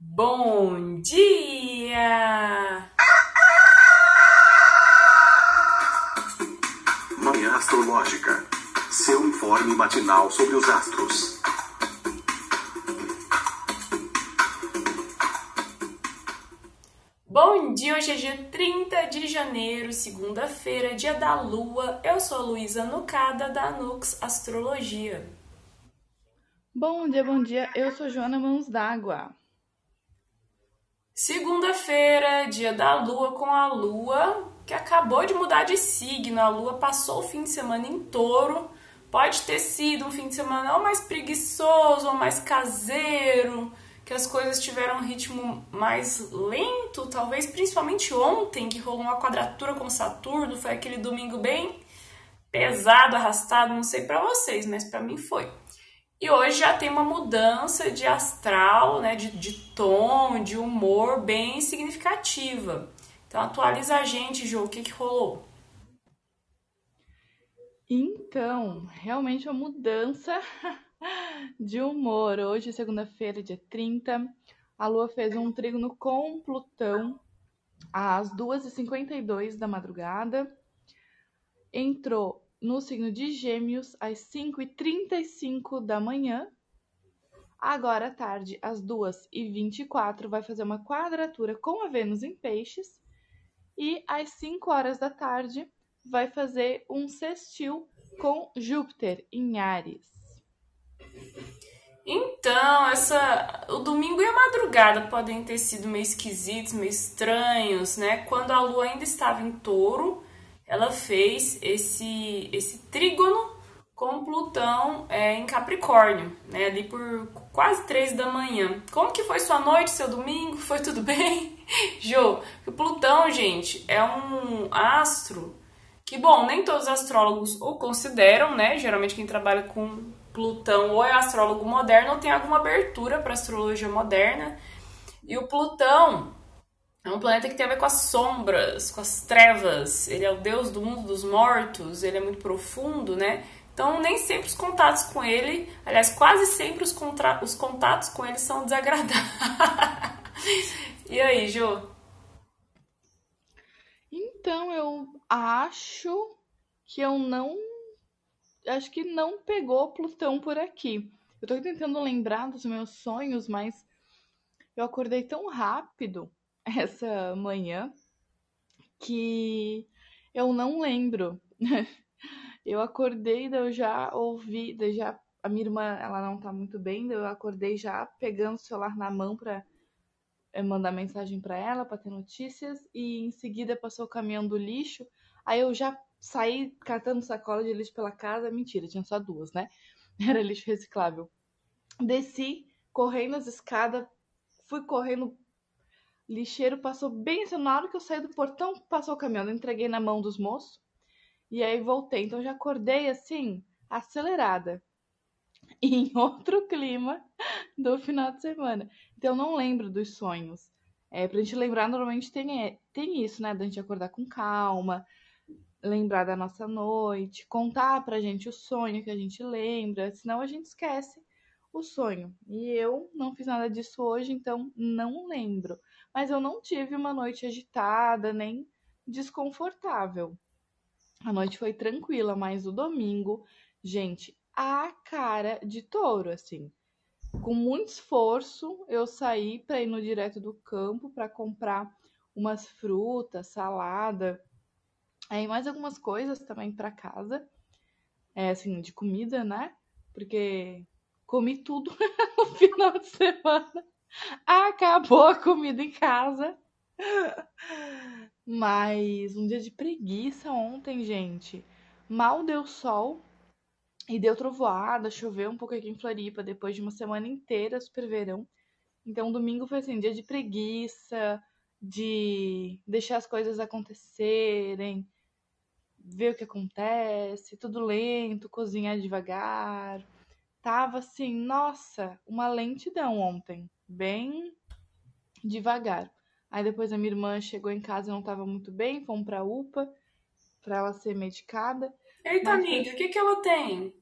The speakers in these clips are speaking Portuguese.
Bom dia! Manhã Astrológica. Seu informe matinal sobre os astros. Bom dia, hoje é dia 30 de janeiro, segunda-feira, dia da lua. Eu sou a Luísa Nucada, da Nux Astrologia. Bom dia, bom dia. Eu sou Joana Mãos d'Água. Segunda-feira, dia da lua com a lua, que acabou de mudar de signo. A lua passou o fim de semana em touro. Pode ter sido um fim de semana ou mais preguiçoso ou mais caseiro, que as coisas tiveram um ritmo mais lento, talvez principalmente ontem, que rolou uma quadratura com Saturno, foi aquele domingo bem pesado, arrastado, não sei para vocês, mas para mim foi. E hoje já tem uma mudança de astral, né, de, de tom, de humor bem significativa. Então atualiza a gente, Jô, o que, que rolou? Então, realmente uma mudança de humor. Hoje, segunda-feira, dia 30, a Lua fez um trígono com Plutão às 2h52 da madrugada. Entrou no signo de Gêmeos às 5h35 da manhã. Agora à tarde, às 2h24, vai fazer uma quadratura com a Vênus em Peixes. E às 5 horas da tarde, vai fazer um sextil com Júpiter em Ares. Então, essa o domingo e a madrugada podem ter sido meio esquisitos, meio estranhos, né? Quando a lua ainda estava em touro, ela fez esse, esse trígono com Plutão é, em Capricórnio, né? Ali por quase três da manhã. Como que foi sua noite, seu domingo? Foi tudo bem? Jô, o Plutão, gente, é um astro que, bom, nem todos os astrólogos o consideram, né? Geralmente quem trabalha com Plutão ou é astrólogo moderno ou tem alguma abertura para astrologia moderna. E o Plutão é um planeta que tem a ver com as sombras, com as trevas. Ele é o deus do mundo dos mortos, ele é muito profundo, né? Então, nem sempre os contatos com ele, aliás, quase sempre os, contra... os contatos com ele são desagradáveis. e aí, Jô? Então, eu acho que eu não. Acho que não pegou Plutão por aqui. Eu tô tentando lembrar dos meus sonhos, mas eu acordei tão rápido essa manhã que eu não lembro. Eu acordei, eu já ouvi, já a minha irmã, ela não tá muito bem, eu acordei já pegando o celular na mão para eh, mandar mensagem para ela, para ter notícias, e em seguida passou o caminhão do lixo. Aí eu já saí catando sacola de lixo pela casa, mentira, tinha só duas, né? Era lixo reciclável. Desci, correndo as escadas, fui correndo lixeiro passou bem assim, na hora que eu saí do portão, passou o caminhão, entreguei na mão dos moços. E aí voltei. Então já acordei assim, acelerada. em outro clima do final de semana. Então não lembro dos sonhos. É, pra gente lembrar, normalmente tem, é, tem isso, né? Da gente acordar com calma, lembrar da nossa noite, contar pra gente o sonho que a gente lembra, senão a gente esquece o sonho. E eu não fiz nada disso hoje, então não lembro. Mas eu não tive uma noite agitada, nem desconfortável. A noite foi tranquila, mas o domingo, gente, a cara de touro, assim. Com muito esforço, eu saí para ir no direto do campo para comprar umas frutas, salada, aí mais algumas coisas também para casa, é assim, de comida, né? Porque comi tudo no final de semana. Acabou a comida em casa. Mas um dia de preguiça ontem, gente. Mal deu sol e deu trovoada, choveu um pouco aqui em Floripa depois de uma semana inteira, super verão. Então, domingo foi assim, dia de preguiça, de deixar as coisas acontecerem, ver o que acontece, tudo lento, cozinhar devagar. Tava assim, nossa, uma lentidão ontem, bem devagar. Aí depois a minha irmã chegou em casa e não estava muito bem, fomos pra UPA para ela ser medicada. Eita, amiga, o que, que ela tem?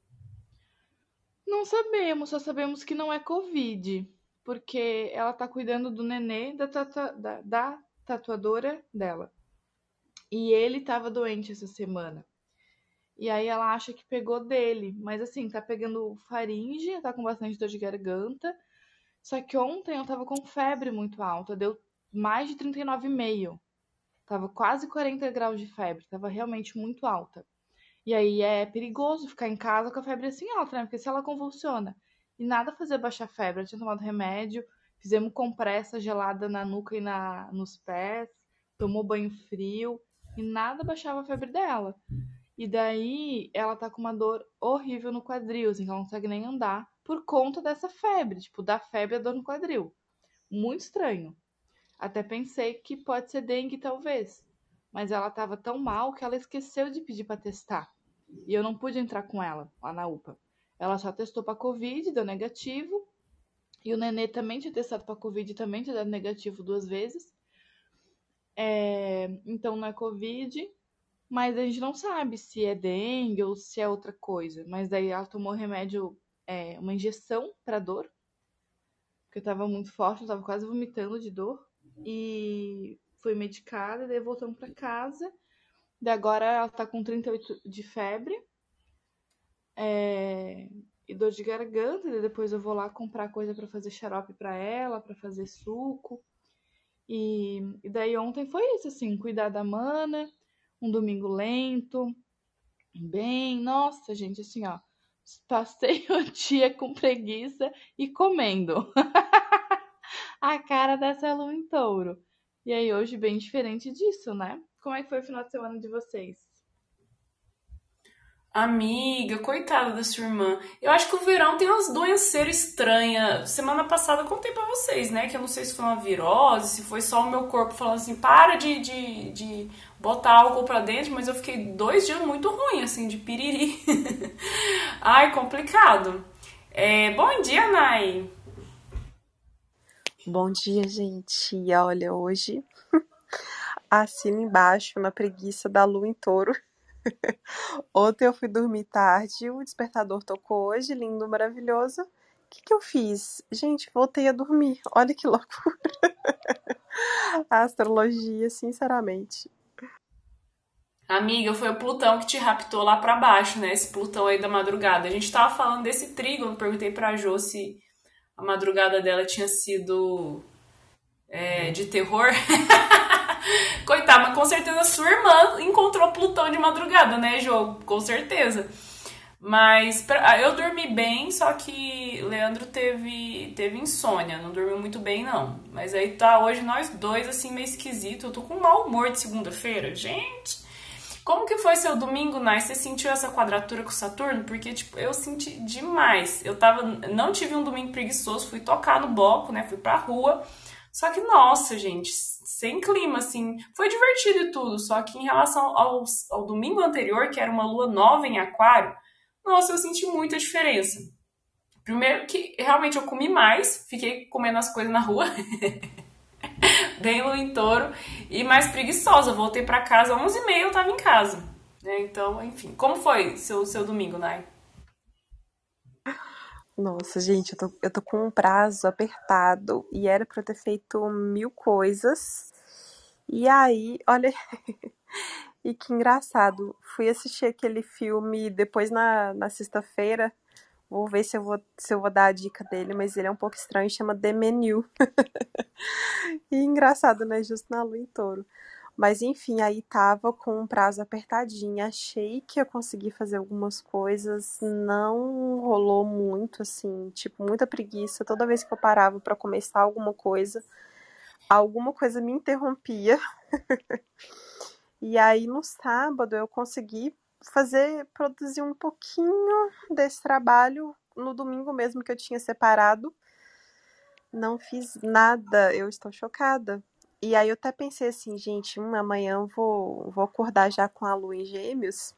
Não sabemos, só sabemos que não é Covid. porque ela tá cuidando do nenê da, tata, da, da tatuadora dela. E ele tava doente essa semana. E aí ela acha que pegou dele. Mas assim, tá pegando faringe, tá com bastante dor de garganta. Só que ontem eu tava com febre muito alta, deu mais de 39,5. Tava quase 40 graus de febre, tava realmente muito alta. E aí é perigoso ficar em casa com a febre assim alta, né? Porque se ela convulsiona e nada fazer baixar a febre, eu tinha tomado remédio, fizemos compressa gelada na nuca e na, nos pés, tomou banho frio e nada baixava a febre dela. E daí ela tá com uma dor horrível no quadril, assim, ela não consegue nem andar por conta dessa febre, tipo, da febre a dor no quadril. Muito estranho. Até pensei que pode ser dengue, talvez. Mas ela tava tão mal que ela esqueceu de pedir para testar. E eu não pude entrar com ela lá na UPA. Ela só testou para Covid, deu negativo. E o nenê também tinha testado para Covid, também tinha dado negativo duas vezes. É... Então não é Covid. Mas a gente não sabe se é dengue ou se é outra coisa. Mas daí ela tomou remédio, é, uma injeção para dor. Porque tava muito forte, eu tava quase vomitando de dor. E foi medicada, daí voltamos para casa. Daí agora ela tá com 38 de febre. É, e dor de garganta, depois eu vou lá comprar coisa para fazer xarope para ela, para fazer suco. E, e, daí ontem foi isso, assim, cuidar da mana, um domingo lento, bem, nossa, gente, assim, ó, passei o dia com preguiça e comendo. A cara dessa lua em touro. E aí hoje bem diferente disso, né? Como é que foi o final de semana de vocês? Amiga, coitada da sua irmã. Eu acho que o verão tem umas doenças estranhas. Semana passada eu contei pra vocês, né? Que eu não sei se foi uma virose, se foi só o meu corpo falando assim, para de, de, de botar álcool pra dentro, mas eu fiquei dois dias muito ruim, assim, de piriri. Ai, complicado. É, bom dia, Nai. Bom dia, gente. Olha, hoje assino embaixo na preguiça da lua em touro. Ontem eu fui dormir tarde, o despertador tocou hoje, lindo, maravilhoso. O que, que eu fiz? Gente, voltei a dormir. Olha que loucura. A astrologia, sinceramente. Amiga, foi o Plutão que te raptou lá para baixo, né? Esse Plutão aí da madrugada. A gente tava falando desse trígono, perguntei pra Jo se a madrugada dela tinha sido é, de terror. Coitada, mas com certeza sua irmã encontrou Plutão de madrugada, né, Jô? Com certeza. Mas pra, ah, eu dormi bem, só que Leandro teve, teve insônia, não dormiu muito bem, não. Mas aí tá hoje nós dois, assim, meio esquisito. Eu tô com mau humor de segunda-feira, gente. Como que foi seu domingo, Nai? Você sentiu essa quadratura com Saturno? Porque, tipo, eu senti demais. Eu tava. Não tive um domingo preguiçoso, fui tocar no bloco, né? Fui pra rua. Só que, nossa, gente, sem clima, assim. Foi divertido e tudo. Só que em relação ao, ao domingo anterior, que era uma lua nova em Aquário, nossa, eu senti muita diferença. Primeiro que realmente eu comi mais, fiquei comendo as coisas na rua. bem em touro e mais preguiçosa. Voltei para casa às 11h30 eu tava em casa. Né? Então, enfim. Como foi seu, seu domingo, Nai? Nossa, gente, eu tô, eu tô com um prazo apertado e era pra eu ter feito mil coisas. E aí, olha. e que engraçado. Fui assistir aquele filme depois na, na sexta-feira. Vou ver se eu vou, se eu vou dar a dica dele, mas ele é um pouco estranho, chama The Menu. e engraçado, né? Justo na lua em touro. Mas enfim, aí tava com um prazo apertadinho. Achei que ia conseguir fazer algumas coisas, não rolou muito, assim, tipo, muita preguiça. Toda vez que eu parava para começar alguma coisa, alguma coisa me interrompia. e aí no sábado eu consegui fazer, produzir um pouquinho desse trabalho no domingo mesmo que eu tinha separado. Não fiz nada, eu estou chocada. E aí eu até pensei assim, gente, hum, amanhã eu vou, vou acordar já com a lua em gêmeos.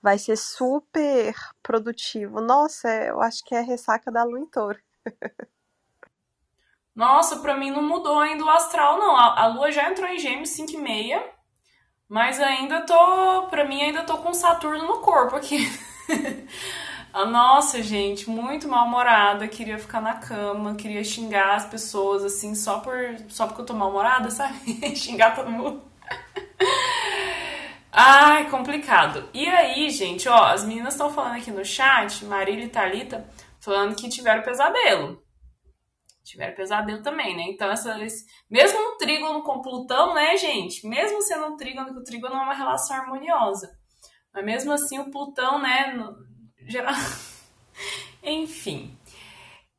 Vai ser super produtivo. Nossa, eu acho que é a ressaca da lua em touro. Nossa, pra mim não mudou ainda o astral, não. A, a lua já entrou em gêmeos 5 e meia. Mas ainda tô, pra mim ainda tô com Saturno no corpo aqui. Ah, Nossa, gente, muito mal-humorada, queria ficar na cama, queria xingar as pessoas assim só por só porque eu tô mal-humorada, sabe? xingar todo mundo. Ai, complicado. E aí, gente, ó, as meninas estão falando aqui no chat, Marília e Thalita, falando que tiveram pesadelo. Tiveram pesadelo também, né? Então, essa, mesmo um trígono com Plutão, né, gente? Mesmo sendo um trígono, que o trígono é uma relação harmoniosa. Mas mesmo assim, o Plutão, né, no, geral... Enfim.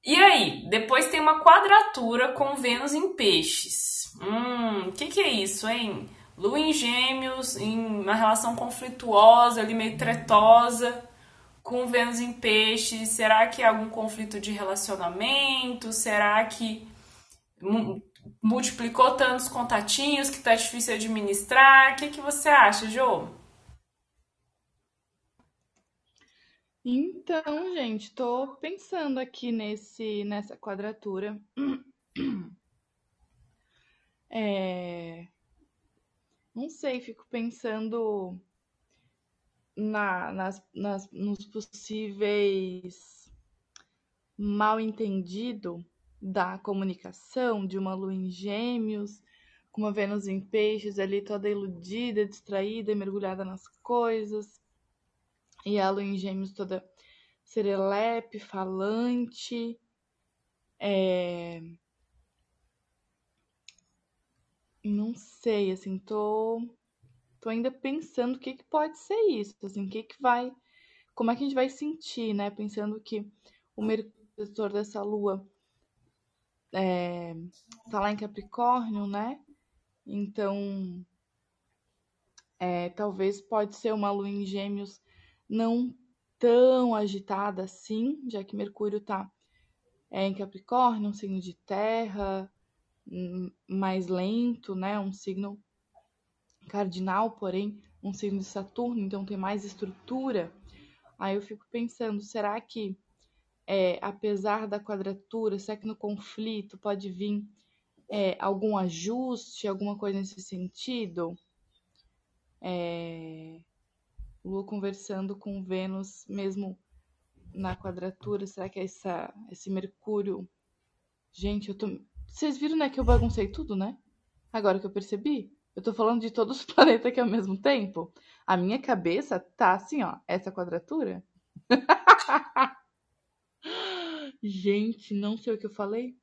E aí, depois tem uma quadratura com Vênus em peixes. Hum, o que, que é isso, hein? Lua em gêmeos, em uma relação conflituosa, ali meio tretosa, com Vênus em peixes. Será que é algum conflito de relacionamento? Será que mu- multiplicou tantos contatinhos que tá difícil administrar? O que, que você acha, Jô? Então, gente, tô pensando aqui nesse nessa quadratura. É, não sei, fico pensando na, nas, nas, nos possíveis mal entendido da comunicação de uma lua em gêmeos, com uma Vênus em peixes ali toda iludida, distraída, mergulhada nas coisas, e a lua em gêmeos toda serelepe, falante. É... Não sei, assim, tô, tô ainda pensando o que que pode ser isso, assim, o que que vai, como é que a gente vai sentir, né? Pensando que o Mercúrio dessa lua é, tá lá em Capricórnio, né? Então, é, talvez pode ser uma lua em Gêmeos não tão agitada assim, já que Mercúrio tá é, em Capricórnio, um signo de terra, hum, mais lento, né? Um signo cardinal, porém, um signo de Saturno, então tem mais estrutura. Aí eu fico pensando, será que, é, apesar da quadratura, será que no conflito pode vir é, algum ajuste, alguma coisa nesse sentido? É, Lua conversando com Vênus, mesmo na quadratura, será que é essa, esse Mercúrio? Gente, eu tô. Vocês viram, né, que eu baguncei tudo, né? Agora que eu percebi, eu tô falando de todos os planetas aqui ao mesmo tempo. A minha cabeça tá assim, ó, essa quadratura. Gente, não sei o que eu falei.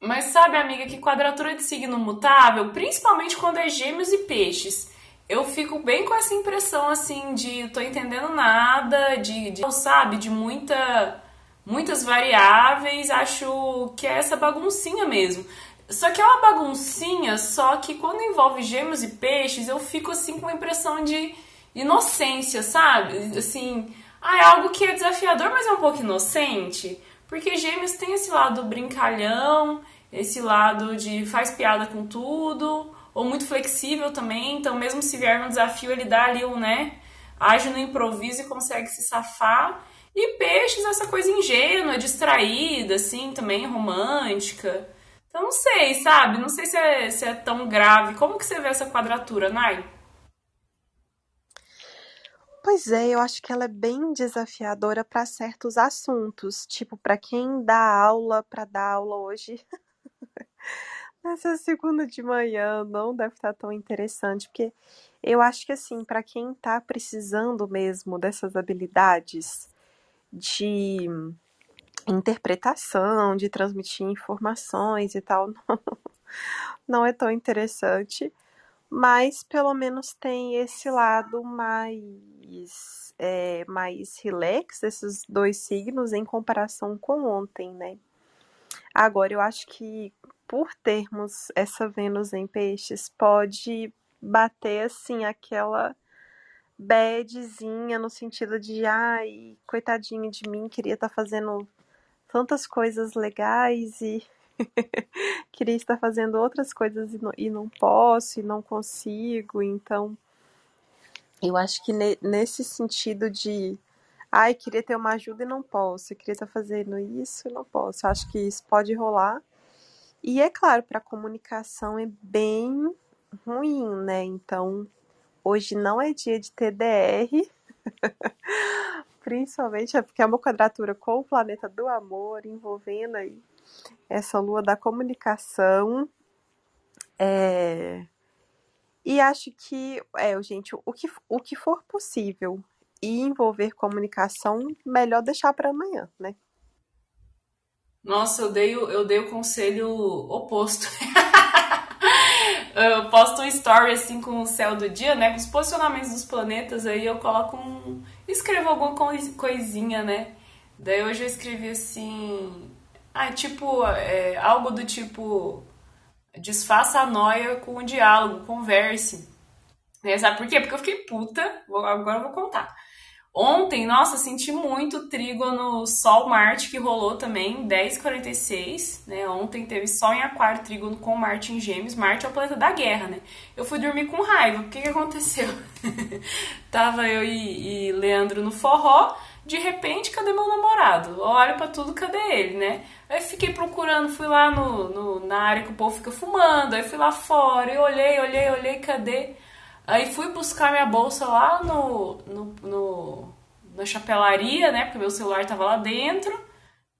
Mas sabe, amiga, que quadratura de signo mutável, principalmente quando é gêmeos e peixes, eu fico bem com essa impressão assim de tô entendendo nada, de, de sabe, de muita muitas variáveis, acho que é essa baguncinha mesmo. Só que é uma baguncinha, só que quando envolve gêmeos e peixes, eu fico assim com uma impressão de inocência, sabe? Assim, ah, é algo que é desafiador, mas é um pouco inocente. Porque gêmeos tem esse lado brincalhão, esse lado de faz piada com tudo, ou muito flexível também, então mesmo se vier um desafio, ele dá ali um, né, age no improviso e consegue se safar. E peixes, essa coisa ingênua, distraída, assim, também romântica. Então não sei, sabe? Não sei se é, se é tão grave. Como que você vê essa quadratura, Nai? Pois é, eu acho que ela é bem desafiadora para certos assuntos, tipo para quem dá aula, para dar aula hoje. Nessa segunda de manhã não deve estar tão interessante, porque eu acho que assim, para quem tá precisando mesmo dessas habilidades de interpretação, de transmitir informações e tal, não, não é tão interessante, mas pelo menos tem esse lado mais, é, mais relax desses dois signos em comparação com ontem, né? Agora, eu acho que por termos essa Vênus em peixes, pode bater assim aquela badzinha no sentido de ai, coitadinho de mim, queria estar fazendo tantas coisas legais e queria estar fazendo outras coisas e não, e não posso e não consigo, então eu acho que ne- nesse sentido de ai, queria ter uma ajuda e não posso, queria estar fazendo isso e não posso, eu acho que isso pode rolar. E é claro, para comunicação é bem ruim, né? Então, hoje não é dia de TDR, Principalmente é porque é uma quadratura com o planeta do amor, envolvendo aí essa lua da comunicação. É... E acho que, é, gente, o que, o que for possível e envolver comunicação, melhor deixar para amanhã, né? Nossa, eu dei, eu dei o conselho oposto. Eu posto um story assim com o céu do dia, né? Com os posicionamentos dos planetas, aí eu coloco um. escrevo alguma coisinha, né? Daí hoje eu escrevi assim. Ah, tipo, é, algo do tipo. Desfaça a noia com o diálogo, converse. Né? Sabe por quê? Porque eu fiquei puta. Agora eu vou contar. Ontem, nossa, senti muito trígono Sol-Marte que rolou também, 10h46, né? Ontem teve Sol em Aquário, trígono com Marte em Gêmeos. Marte é o planeta da guerra, né? Eu fui dormir com raiva. O que, que aconteceu? Tava eu e, e, Leandro no forró, de repente, cadê meu namorado? Olha para tudo, cadê ele, né? Aí fiquei procurando, fui lá no, no, na área que o povo fica fumando, aí fui lá fora, e olhei, olhei, olhei, cadê? Aí fui buscar minha bolsa lá no, no, no, na chapelaria, né? Porque meu celular tava lá dentro,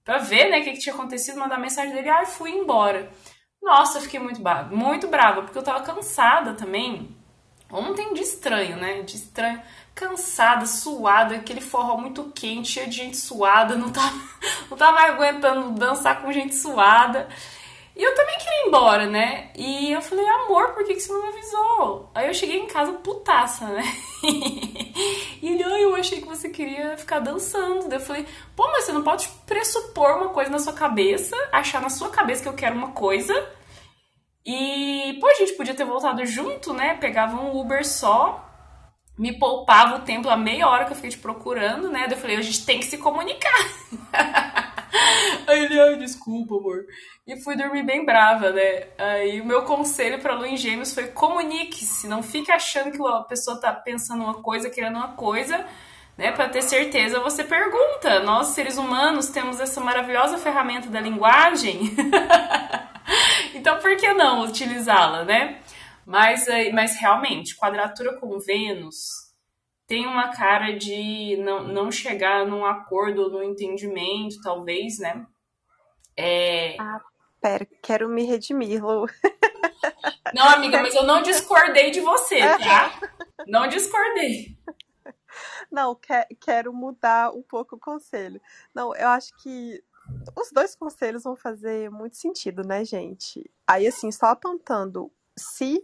pra ver, né, o que, que tinha acontecido, mandar mensagem dele, ah, fui embora. Nossa, eu fiquei muito muito brava, porque eu tava cansada também. Ontem de estranho, né? De estranho. Cansada, suada, aquele forró muito quente, cheio de gente suada, não tava, não tava aguentando dançar com gente suada. E eu também queria ir embora, né? E eu falei, amor, por que, que você não me avisou? Aí eu cheguei em casa putaça, né? e ele, ai, eu achei que você queria ficar dançando. Daí eu falei, pô, mas você não pode pressupor uma coisa na sua cabeça, achar na sua cabeça que eu quero uma coisa. E, pô, a gente podia ter voltado junto, né? Pegava um Uber só, me poupava o tempo, a meia hora que eu fiquei te procurando, né? Daí eu falei, a gente tem que se comunicar. Aí ele, ai, desculpa, amor. E fui dormir bem brava, né? Aí o meu conselho pra Lua em Gêmeos foi comunique-se. Não fique achando que a pessoa tá pensando uma coisa, querendo uma coisa, né? Pra ter certeza, você pergunta. Nós, seres humanos, temos essa maravilhosa ferramenta da linguagem. então, por que não utilizá-la, né? Mas, mas realmente, quadratura com Vênus tem uma cara de não, não chegar num acordo, num entendimento, talvez, né? É... Ah, pera, quero me redimir, Lu. Não, amiga, mas eu não discordei de você, tá? Não discordei. Não, que, quero mudar um pouco o conselho. Não, eu acho que os dois conselhos vão fazer muito sentido, né, gente? Aí, assim, só apontando se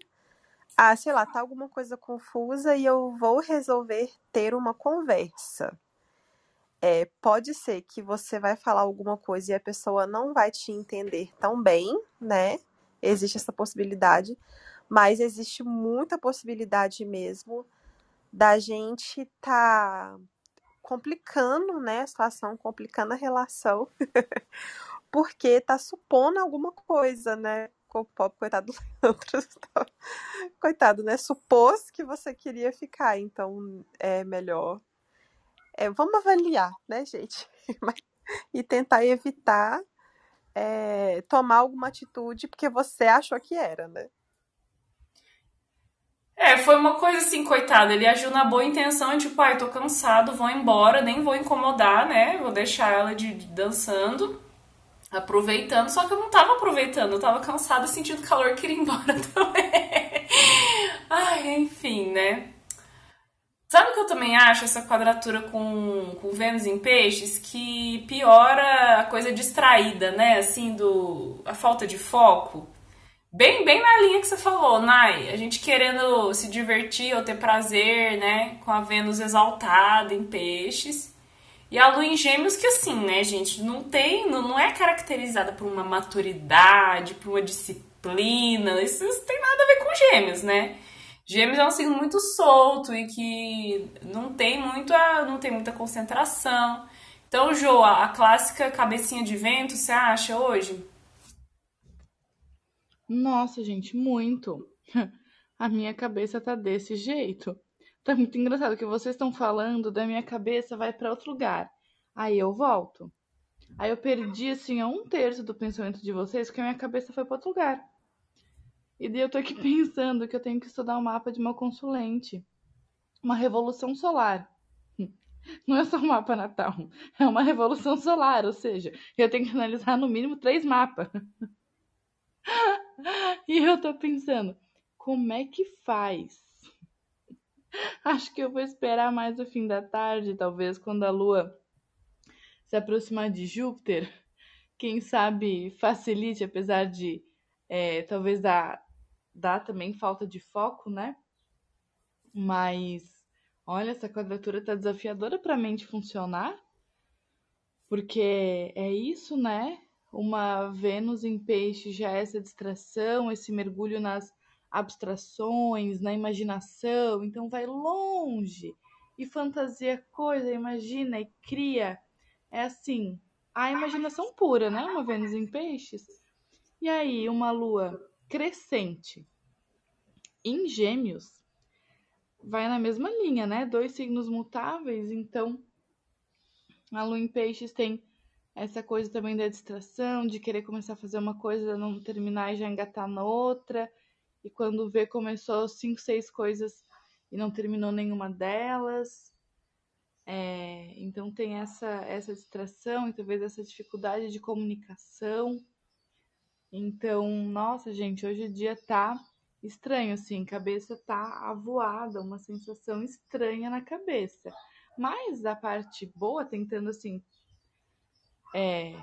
ah, sei lá, tá alguma coisa confusa e eu vou resolver ter uma conversa. É, pode ser que você vai falar alguma coisa e a pessoa não vai te entender tão bem, né? Existe essa possibilidade, mas existe muita possibilidade mesmo da gente tá complicando, né, a situação, complicando a relação, porque tá supondo alguma coisa, né? Ficou pobre, coitado do Leandro. coitado, né? Supôs que você queria ficar, então é melhor. É, vamos avaliar, né, gente? e tentar evitar é, tomar alguma atitude porque você achou que era, né? É, foi uma coisa assim, coitado. Ele agiu na boa intenção, tipo, pai, ah, tô cansado, vou embora, nem vou incomodar, né? Vou deixar ela de, de dançando aproveitando, só que eu não tava aproveitando, eu tava cansada, sentindo calor, queria ir embora também. Ai, enfim, né? Sabe o que eu também acho, essa quadratura com, com Vênus em peixes, que piora a coisa distraída, né? Assim, do a falta de foco. Bem, bem na linha que você falou, Nai. A gente querendo se divertir ou ter prazer, né? Com a Vênus exaltada em peixes. E a lua em gêmeos que assim, né, gente, não tem, não, não é caracterizada por uma maturidade, por uma disciplina, isso, isso tem nada a ver com gêmeos, né? Gêmeos é um signo muito solto e que não tem muito a, não tem muita concentração. Então, Jo, a, a clássica cabecinha de vento, você acha hoje? Nossa, gente, muito. A minha cabeça tá desse jeito. Tá muito engraçado que vocês estão falando, da minha cabeça vai para outro lugar. Aí eu volto. Aí eu perdi assim um terço do pensamento de vocês, porque a minha cabeça foi para outro lugar. E daí eu tô aqui pensando que eu tenho que estudar o um mapa de uma consulente. Uma revolução solar. Não é só um mapa natal, é uma revolução solar, ou seja, eu tenho que analisar no mínimo três mapas. E eu tô pensando, como é que faz? Acho que eu vou esperar mais o fim da tarde, talvez quando a Lua se aproximar de Júpiter. Quem sabe facilite, apesar de é, talvez dar, dar também falta de foco, né? Mas olha, essa quadratura tá desafiadora para a mente funcionar, porque é isso, né? Uma Vênus em peixe já é essa distração, esse mergulho nas abstrações, na imaginação, então vai longe e fantasia coisa, imagina e cria. É assim, a imaginação pura, né? Uma Vênus em peixes. E aí, uma lua crescente em Gêmeos vai na mesma linha, né? Dois signos mutáveis, então a lua em peixes tem essa coisa também da distração, de querer começar a fazer uma coisa, não terminar e já engatar na outra. E quando vê, começou cinco, seis coisas e não terminou nenhuma delas. É, então tem essa, essa distração e talvez essa dificuldade de comunicação. Então, nossa, gente, hoje o dia tá estranho, assim, cabeça tá avoada, uma sensação estranha na cabeça. Mas a parte boa, tentando assim é,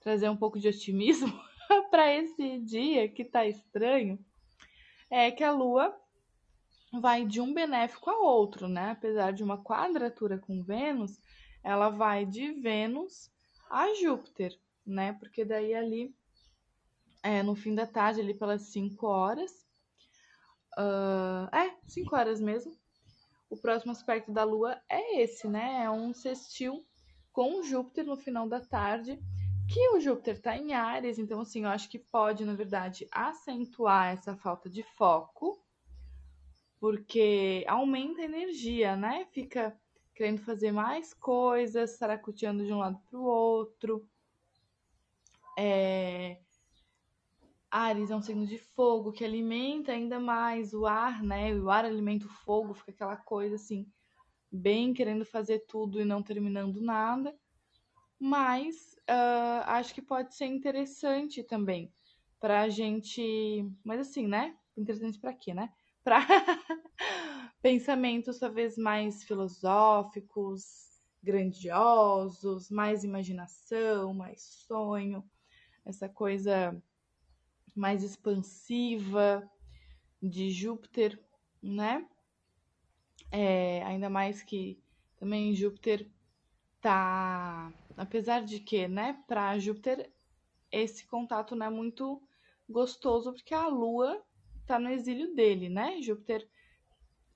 trazer um pouco de otimismo para esse dia que tá estranho, é que a Lua vai de um benéfico a outro, né? Apesar de uma quadratura com Vênus, ela vai de Vênus a Júpiter, né? Porque daí ali, é, no fim da tarde, ali pelas 5 horas, uh, é, 5 horas mesmo, o próximo aspecto da Lua é esse, né? É um sextil com Júpiter no final da tarde, que o Júpiter está em Ares, então assim, eu acho que pode, na verdade, acentuar essa falta de foco, porque aumenta a energia, né? Fica querendo fazer mais coisas, saracoteando de um lado para o outro. É... Ares é um signo de fogo que alimenta ainda mais o ar, né? O ar alimenta o fogo, fica aquela coisa assim, bem querendo fazer tudo e não terminando nada, mas uh, acho que pode ser interessante também para a gente, mas assim, né? Interessante para quê, né? Para pensamentos talvez mais filosóficos, grandiosos, mais imaginação, mais sonho, essa coisa mais expansiva de Júpiter, né? É, ainda mais que também Júpiter tá. Apesar de que, né, para Júpiter esse contato não é muito gostoso porque a Lua tá no exílio dele, né? Júpiter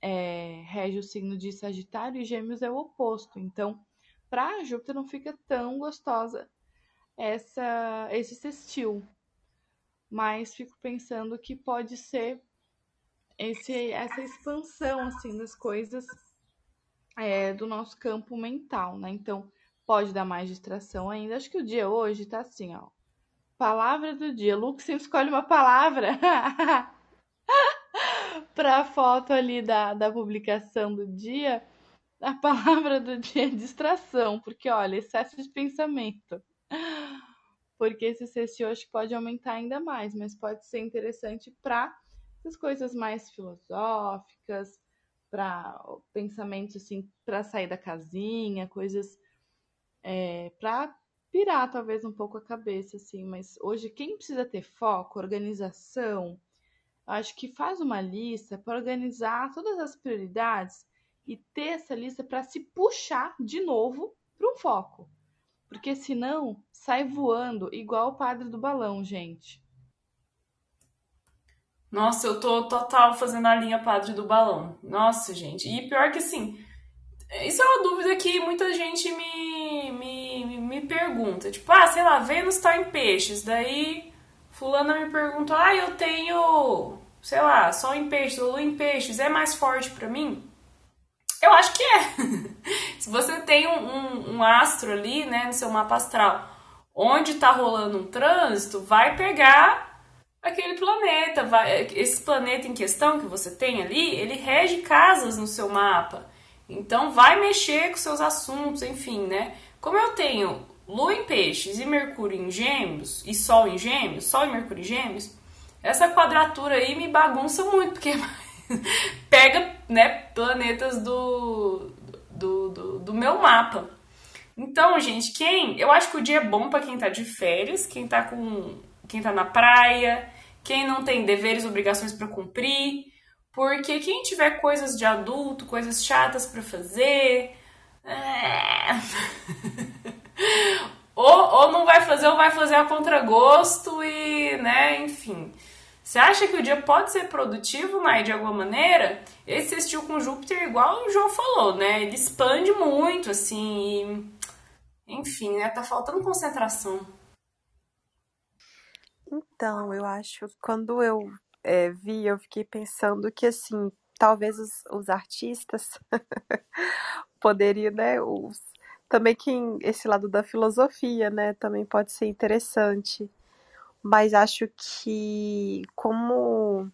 é, rege o signo de Sagitário e Gêmeos é o oposto. Então, para Júpiter não fica tão gostosa essa esse sextil. Mas fico pensando que pode ser esse, essa expansão assim das coisas é, do nosso campo mental, né? Então pode dar mais distração ainda. Acho que o dia hoje tá assim, ó. Palavra do dia. Luke sempre escolhe uma palavra para a foto ali da, da publicação do dia. A palavra do dia é distração, porque olha, excesso de pensamento. Porque esse CC hoje pode aumentar ainda mais, mas pode ser interessante para essas coisas mais filosóficas, para pensamentos assim, para sair da casinha, coisas é, para pirar talvez um pouco a cabeça, assim. Mas hoje quem precisa ter foco, organização, acho que faz uma lista para organizar todas as prioridades e ter essa lista para se puxar de novo para um foco. Porque senão sai voando igual o padre do balão, gente. Nossa, eu tô total fazendo a linha padre do balão. Nossa, gente. E pior que assim, isso é uma dúvida que muita gente me, me, me pergunta. Tipo, ah, sei lá, Vênus tá em peixes. Daí, fulana me pergunta, ah, eu tenho, sei lá, Sol em peixes, Lua em peixes. É mais forte para mim? Eu acho que é. Se você tem um, um, um astro ali, né, no seu mapa astral, onde tá rolando um trânsito, vai pegar aquele planeta. Vai, esse planeta em questão que você tem ali, ele rege casas no seu mapa. Então vai mexer com seus assuntos, enfim, né? Como eu tenho Lua em Peixes e Mercúrio em Gêmeos e Sol em Gêmeos, Sol e Mercúrio em Gêmeos, essa quadratura aí me bagunça muito, porque pega, né, planetas do, do, do, do meu mapa. Então, gente, quem. Eu acho que o dia é bom para quem tá de férias, quem tá com. quem tá na praia, quem não tem deveres obrigações para cumprir. Porque quem tiver coisas de adulto, coisas chatas para fazer. É... ou, ou não vai fazer, ou vai fazer a contragosto e, né, enfim. Você acha que o dia pode ser produtivo, mas de alguma maneira? Esse sextil com Júpiter, igual o João falou, né? Ele expande muito, assim. E, enfim, né? Tá faltando concentração. Então, eu acho, quando eu é, vi, eu fiquei pensando que, assim, talvez os, os artistas poderiam, né? Os, também quem, esse lado da filosofia, né? Também pode ser interessante mas acho que como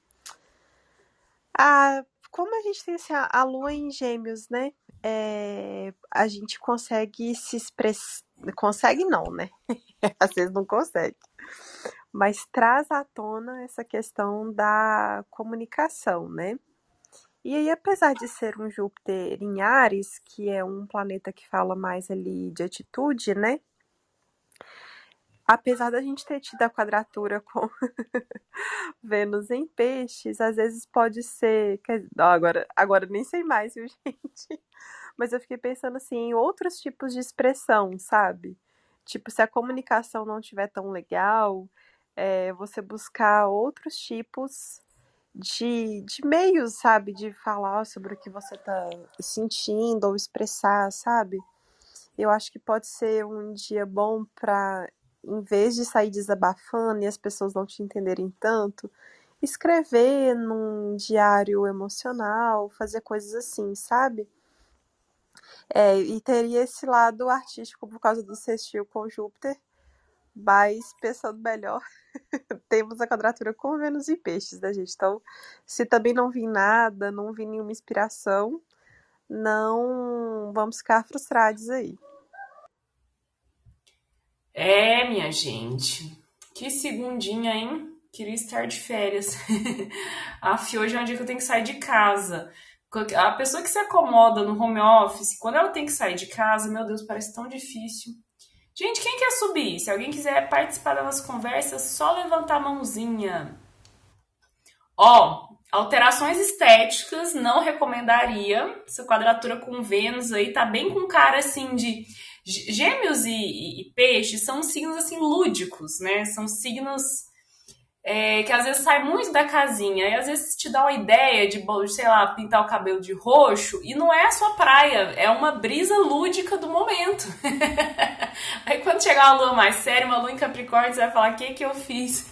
a como a gente tem assim, a lua em gêmeos, né? É, a gente consegue se expressar. Consegue não, né? Às vezes não consegue. Mas traz à tona essa questão da comunicação, né? E aí, apesar de ser um Júpiter em Ares, que é um planeta que fala mais ali de atitude, né? apesar da gente ter tido a quadratura com Vênus em peixes, às vezes pode ser. Não, agora, agora nem sei mais, viu, gente? Mas eu fiquei pensando assim em outros tipos de expressão, sabe? Tipo, se a comunicação não estiver tão legal, é, você buscar outros tipos de, de meios, sabe? De falar sobre o que você tá sentindo ou expressar, sabe? Eu acho que pode ser um dia bom para em vez de sair desabafando e as pessoas não te entenderem tanto, escrever num diário emocional, fazer coisas assim, sabe? É, e teria esse lado artístico por causa do sextil com Júpiter, mas pensando melhor, temos a quadratura com Vênus e Peixes, né, gente? Então, se também não vi nada, não vi nenhuma inspiração, não vamos ficar frustrados aí. É, minha gente. Que segundinha, hein? Queria estar de férias. Aff, hoje é um dia que eu tenho que sair de casa. A pessoa que se acomoda no home office, quando ela tem que sair de casa, meu Deus, parece tão difícil. Gente, quem quer subir? Se alguém quiser participar das nossas conversas, só levantar a mãozinha. Ó, alterações estéticas, não recomendaria. Essa quadratura com Vênus aí tá bem com cara assim de Gêmeos e, e, e peixes são signos assim lúdicos, né? São signos é, que às vezes sai muito da casinha e às vezes te dá uma ideia de, sei lá, pintar o cabelo de roxo e não é a sua praia, é uma brisa lúdica do momento. Aí quando chegar uma lua mais séria, uma lua em Capricórnio, você vai falar: o que, que eu fiz?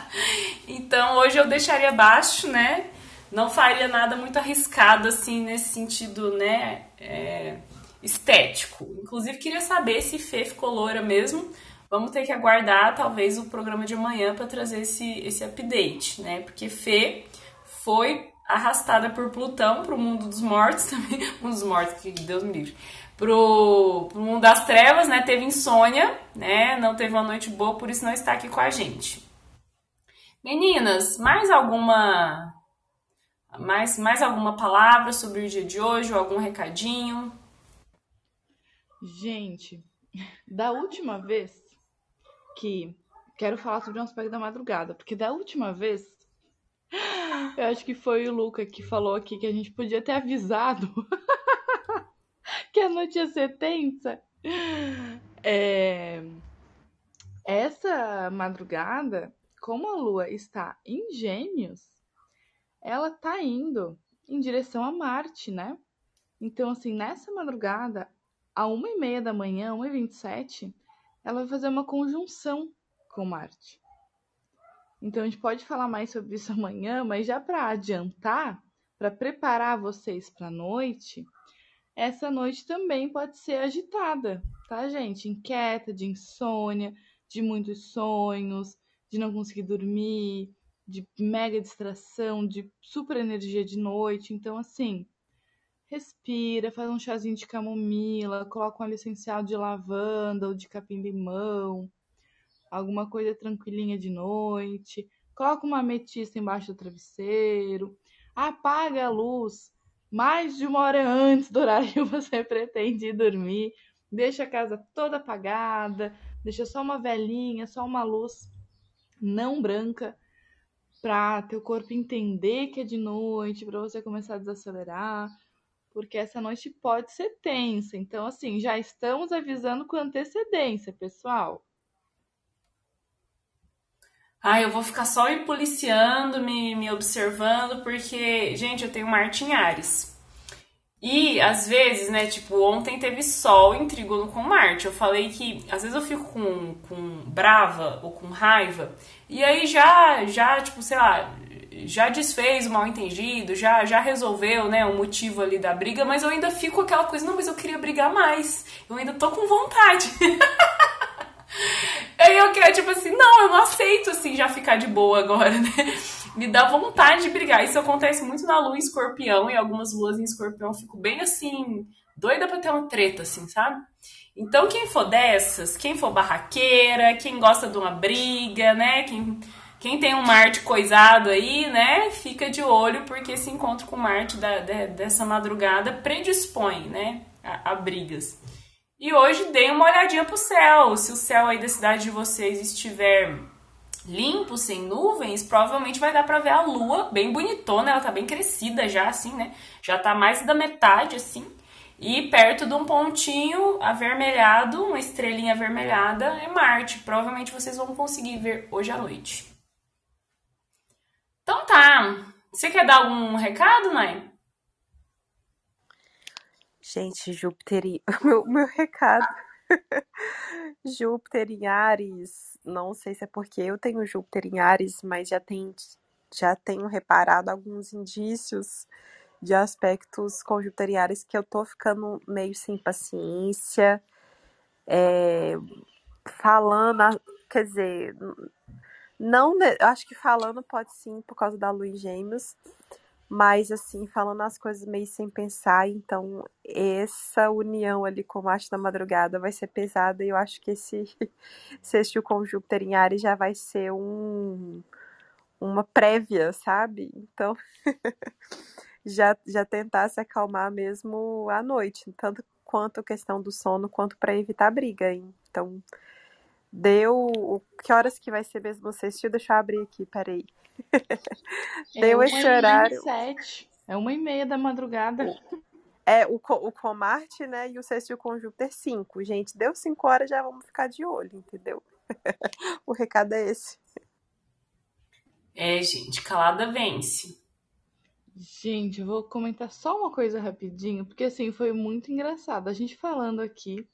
então hoje eu deixaria baixo, né? Não faria nada muito arriscado assim nesse sentido, né? É estético. Inclusive, queria saber se Fê ficou loura mesmo. Vamos ter que aguardar, talvez, o programa de amanhã para trazer esse, esse update, né? Porque Fê foi arrastada por Plutão para o mundo dos mortos também. mundo dos mortos, que Deus me livre. Pro, pro mundo das trevas, né? Teve insônia, né? Não teve uma noite boa, por isso não está aqui com a gente. Meninas, mais alguma mais, mais alguma palavra sobre o dia de hoje ou algum recadinho? Gente, da última vez que. Quero falar sobre um aspecto da madrugada, porque da última vez. Eu acho que foi o Luca que falou aqui que a gente podia ter avisado que a noite ia ser tensa. É... Essa madrugada, como a lua está em Gêmeos, ela tá indo em direção a Marte, né? Então, assim, nessa madrugada, a uma e meia da manhã, 1h27, ela vai fazer uma conjunção com Marte. Então a gente pode falar mais sobre isso amanhã, mas já para adiantar, para preparar vocês para a noite, essa noite também pode ser agitada, tá, gente? Inquieta, de insônia, de muitos sonhos, de não conseguir dormir, de mega distração, de super energia de noite. Então, assim, respira, faz um chazinho de camomila, coloca um essencial de lavanda ou de capim-limão, alguma coisa tranquilinha de noite, coloca uma ametista embaixo do travesseiro, apaga a luz mais de uma hora antes do horário que você pretende ir dormir, deixa a casa toda apagada, deixa só uma velinha, só uma luz não branca para teu corpo entender que é de noite, para você começar a desacelerar, porque essa noite pode ser tensa. Então, assim, já estamos avisando com antecedência, pessoal. Ah, eu vou ficar só me policiando, me, me observando, porque, gente, eu tenho Marte Ares. E às vezes, né, tipo, ontem teve Sol em com Marte. Eu falei que às vezes eu fico com, com brava ou com raiva, e aí já, já, tipo, sei lá, já desfez o mal entendido, já, já resolveu, né, o motivo ali da briga, mas eu ainda fico aquela coisa, não, mas eu queria brigar mais. Eu ainda tô com vontade. Aí eu quero, tipo assim, não, eu não aceito, assim, já ficar de boa agora, né? Me dá vontade de brigar. Isso acontece muito na lua em escorpião, e algumas luas em escorpião eu fico bem, assim, doida pra ter uma treta, assim, sabe? Então, quem for dessas, quem for barraqueira, quem gosta de uma briga, né? Quem, quem tem um Marte coisado aí, né? Fica de olho, porque esse encontro com Marte da, de, dessa madrugada predispõe, né? A, a brigas. E hoje dei uma olhadinha pro céu. Se o céu aí da cidade de vocês estiver limpo, sem nuvens, provavelmente vai dar para ver a lua bem bonitona, ela tá bem crescida já assim, né? Já tá mais da metade assim. E perto de um pontinho avermelhado, uma estrelinha avermelhada, é Marte. Provavelmente vocês vão conseguir ver hoje à noite. Então tá. Você quer dar algum recado, Nai? Gente, Júpiter meu, meu recado. Júpiter em Ares. Não sei se é porque eu tenho Júpiter em Ares, mas já, tem, já tenho reparado alguns indícios de aspectos com Júpiter em Ares que eu tô ficando meio sem paciência. É, falando, quer dizer, não, acho que falando pode sim por causa da em Gêmeos, mas assim, falando as coisas meio sem pensar, então essa união ali com o Marte da Madrugada vai ser pesada e eu acho que esse sextil com Júpiter em Ares já vai ser um uma prévia, sabe? Então já, já tentar se acalmar mesmo à noite, tanto quanto a questão do sono, quanto para evitar briga. Hein? Então, deu. Que horas que vai ser mesmo sextil? Deixa eu abrir aqui, peraí. Deu é esse horário. Sete. É uma e meia da madrugada. É, o, o Comarte, né, e o sextil com Júpiter 5. Gente, deu 5 horas, já vamos ficar de olho, entendeu? o recado é esse. É, gente, calada vence. Gente, eu vou comentar só uma coisa rapidinho, porque assim, foi muito engraçado. A gente falando aqui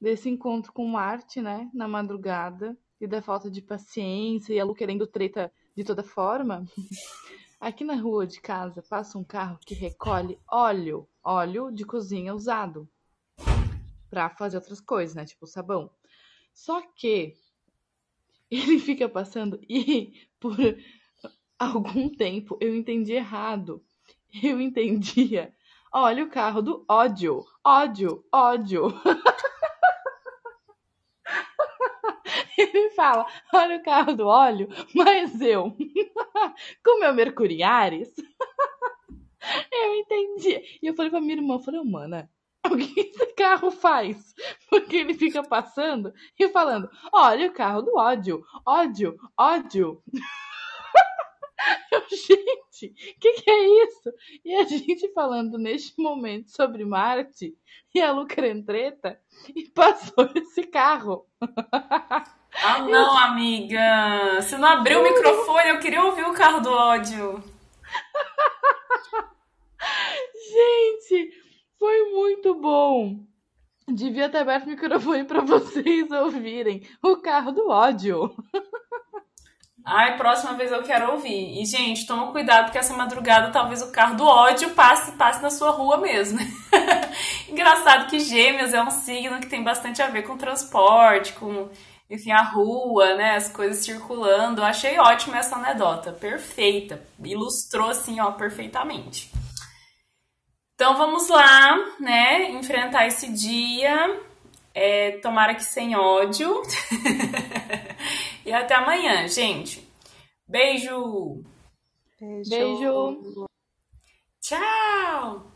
desse encontro com Marte, né, na madrugada, e da falta de paciência, e a Lu querendo treta de toda forma, aqui na rua de casa passa um carro que recolhe óleo, óleo de cozinha usado para fazer outras coisas, né? Tipo sabão. Só que ele fica passando e por algum tempo eu entendi errado. Eu entendia. Olha o carro do ódio, ódio, ódio. Ele fala: Olha o carro do óleo, mas eu, com meu Mercuriares, eu entendi. E eu falei pra minha irmã: eu falei, mana, o que esse carro faz? Porque ele fica passando e falando: Olha o carro do ódio, ódio, ódio. Eu, gente, o que, que, é isso? E a gente falando neste momento sobre Marte e a Lucrentreta e passou esse carro. Ah, não, amiga. Você não abriu o microfone, eu queria ouvir o carro do ódio. Gente, foi muito bom. Devia ter aberto o microfone para vocês ouvirem o carro do ódio. Ai, próxima vez eu quero ouvir. E, gente, toma cuidado, porque essa madrugada talvez o carro do ódio passe, passe na sua rua mesmo. Engraçado que Gêmeos é um signo que tem bastante a ver com transporte, com enfim, a rua, né, as coisas circulando. Eu achei ótima essa anedota, perfeita. Ilustrou assim, ó, perfeitamente. Então vamos lá, né? Enfrentar esse dia. É, tomara que sem ódio. e até amanhã, gente. Beijo! Beijo. Tchau!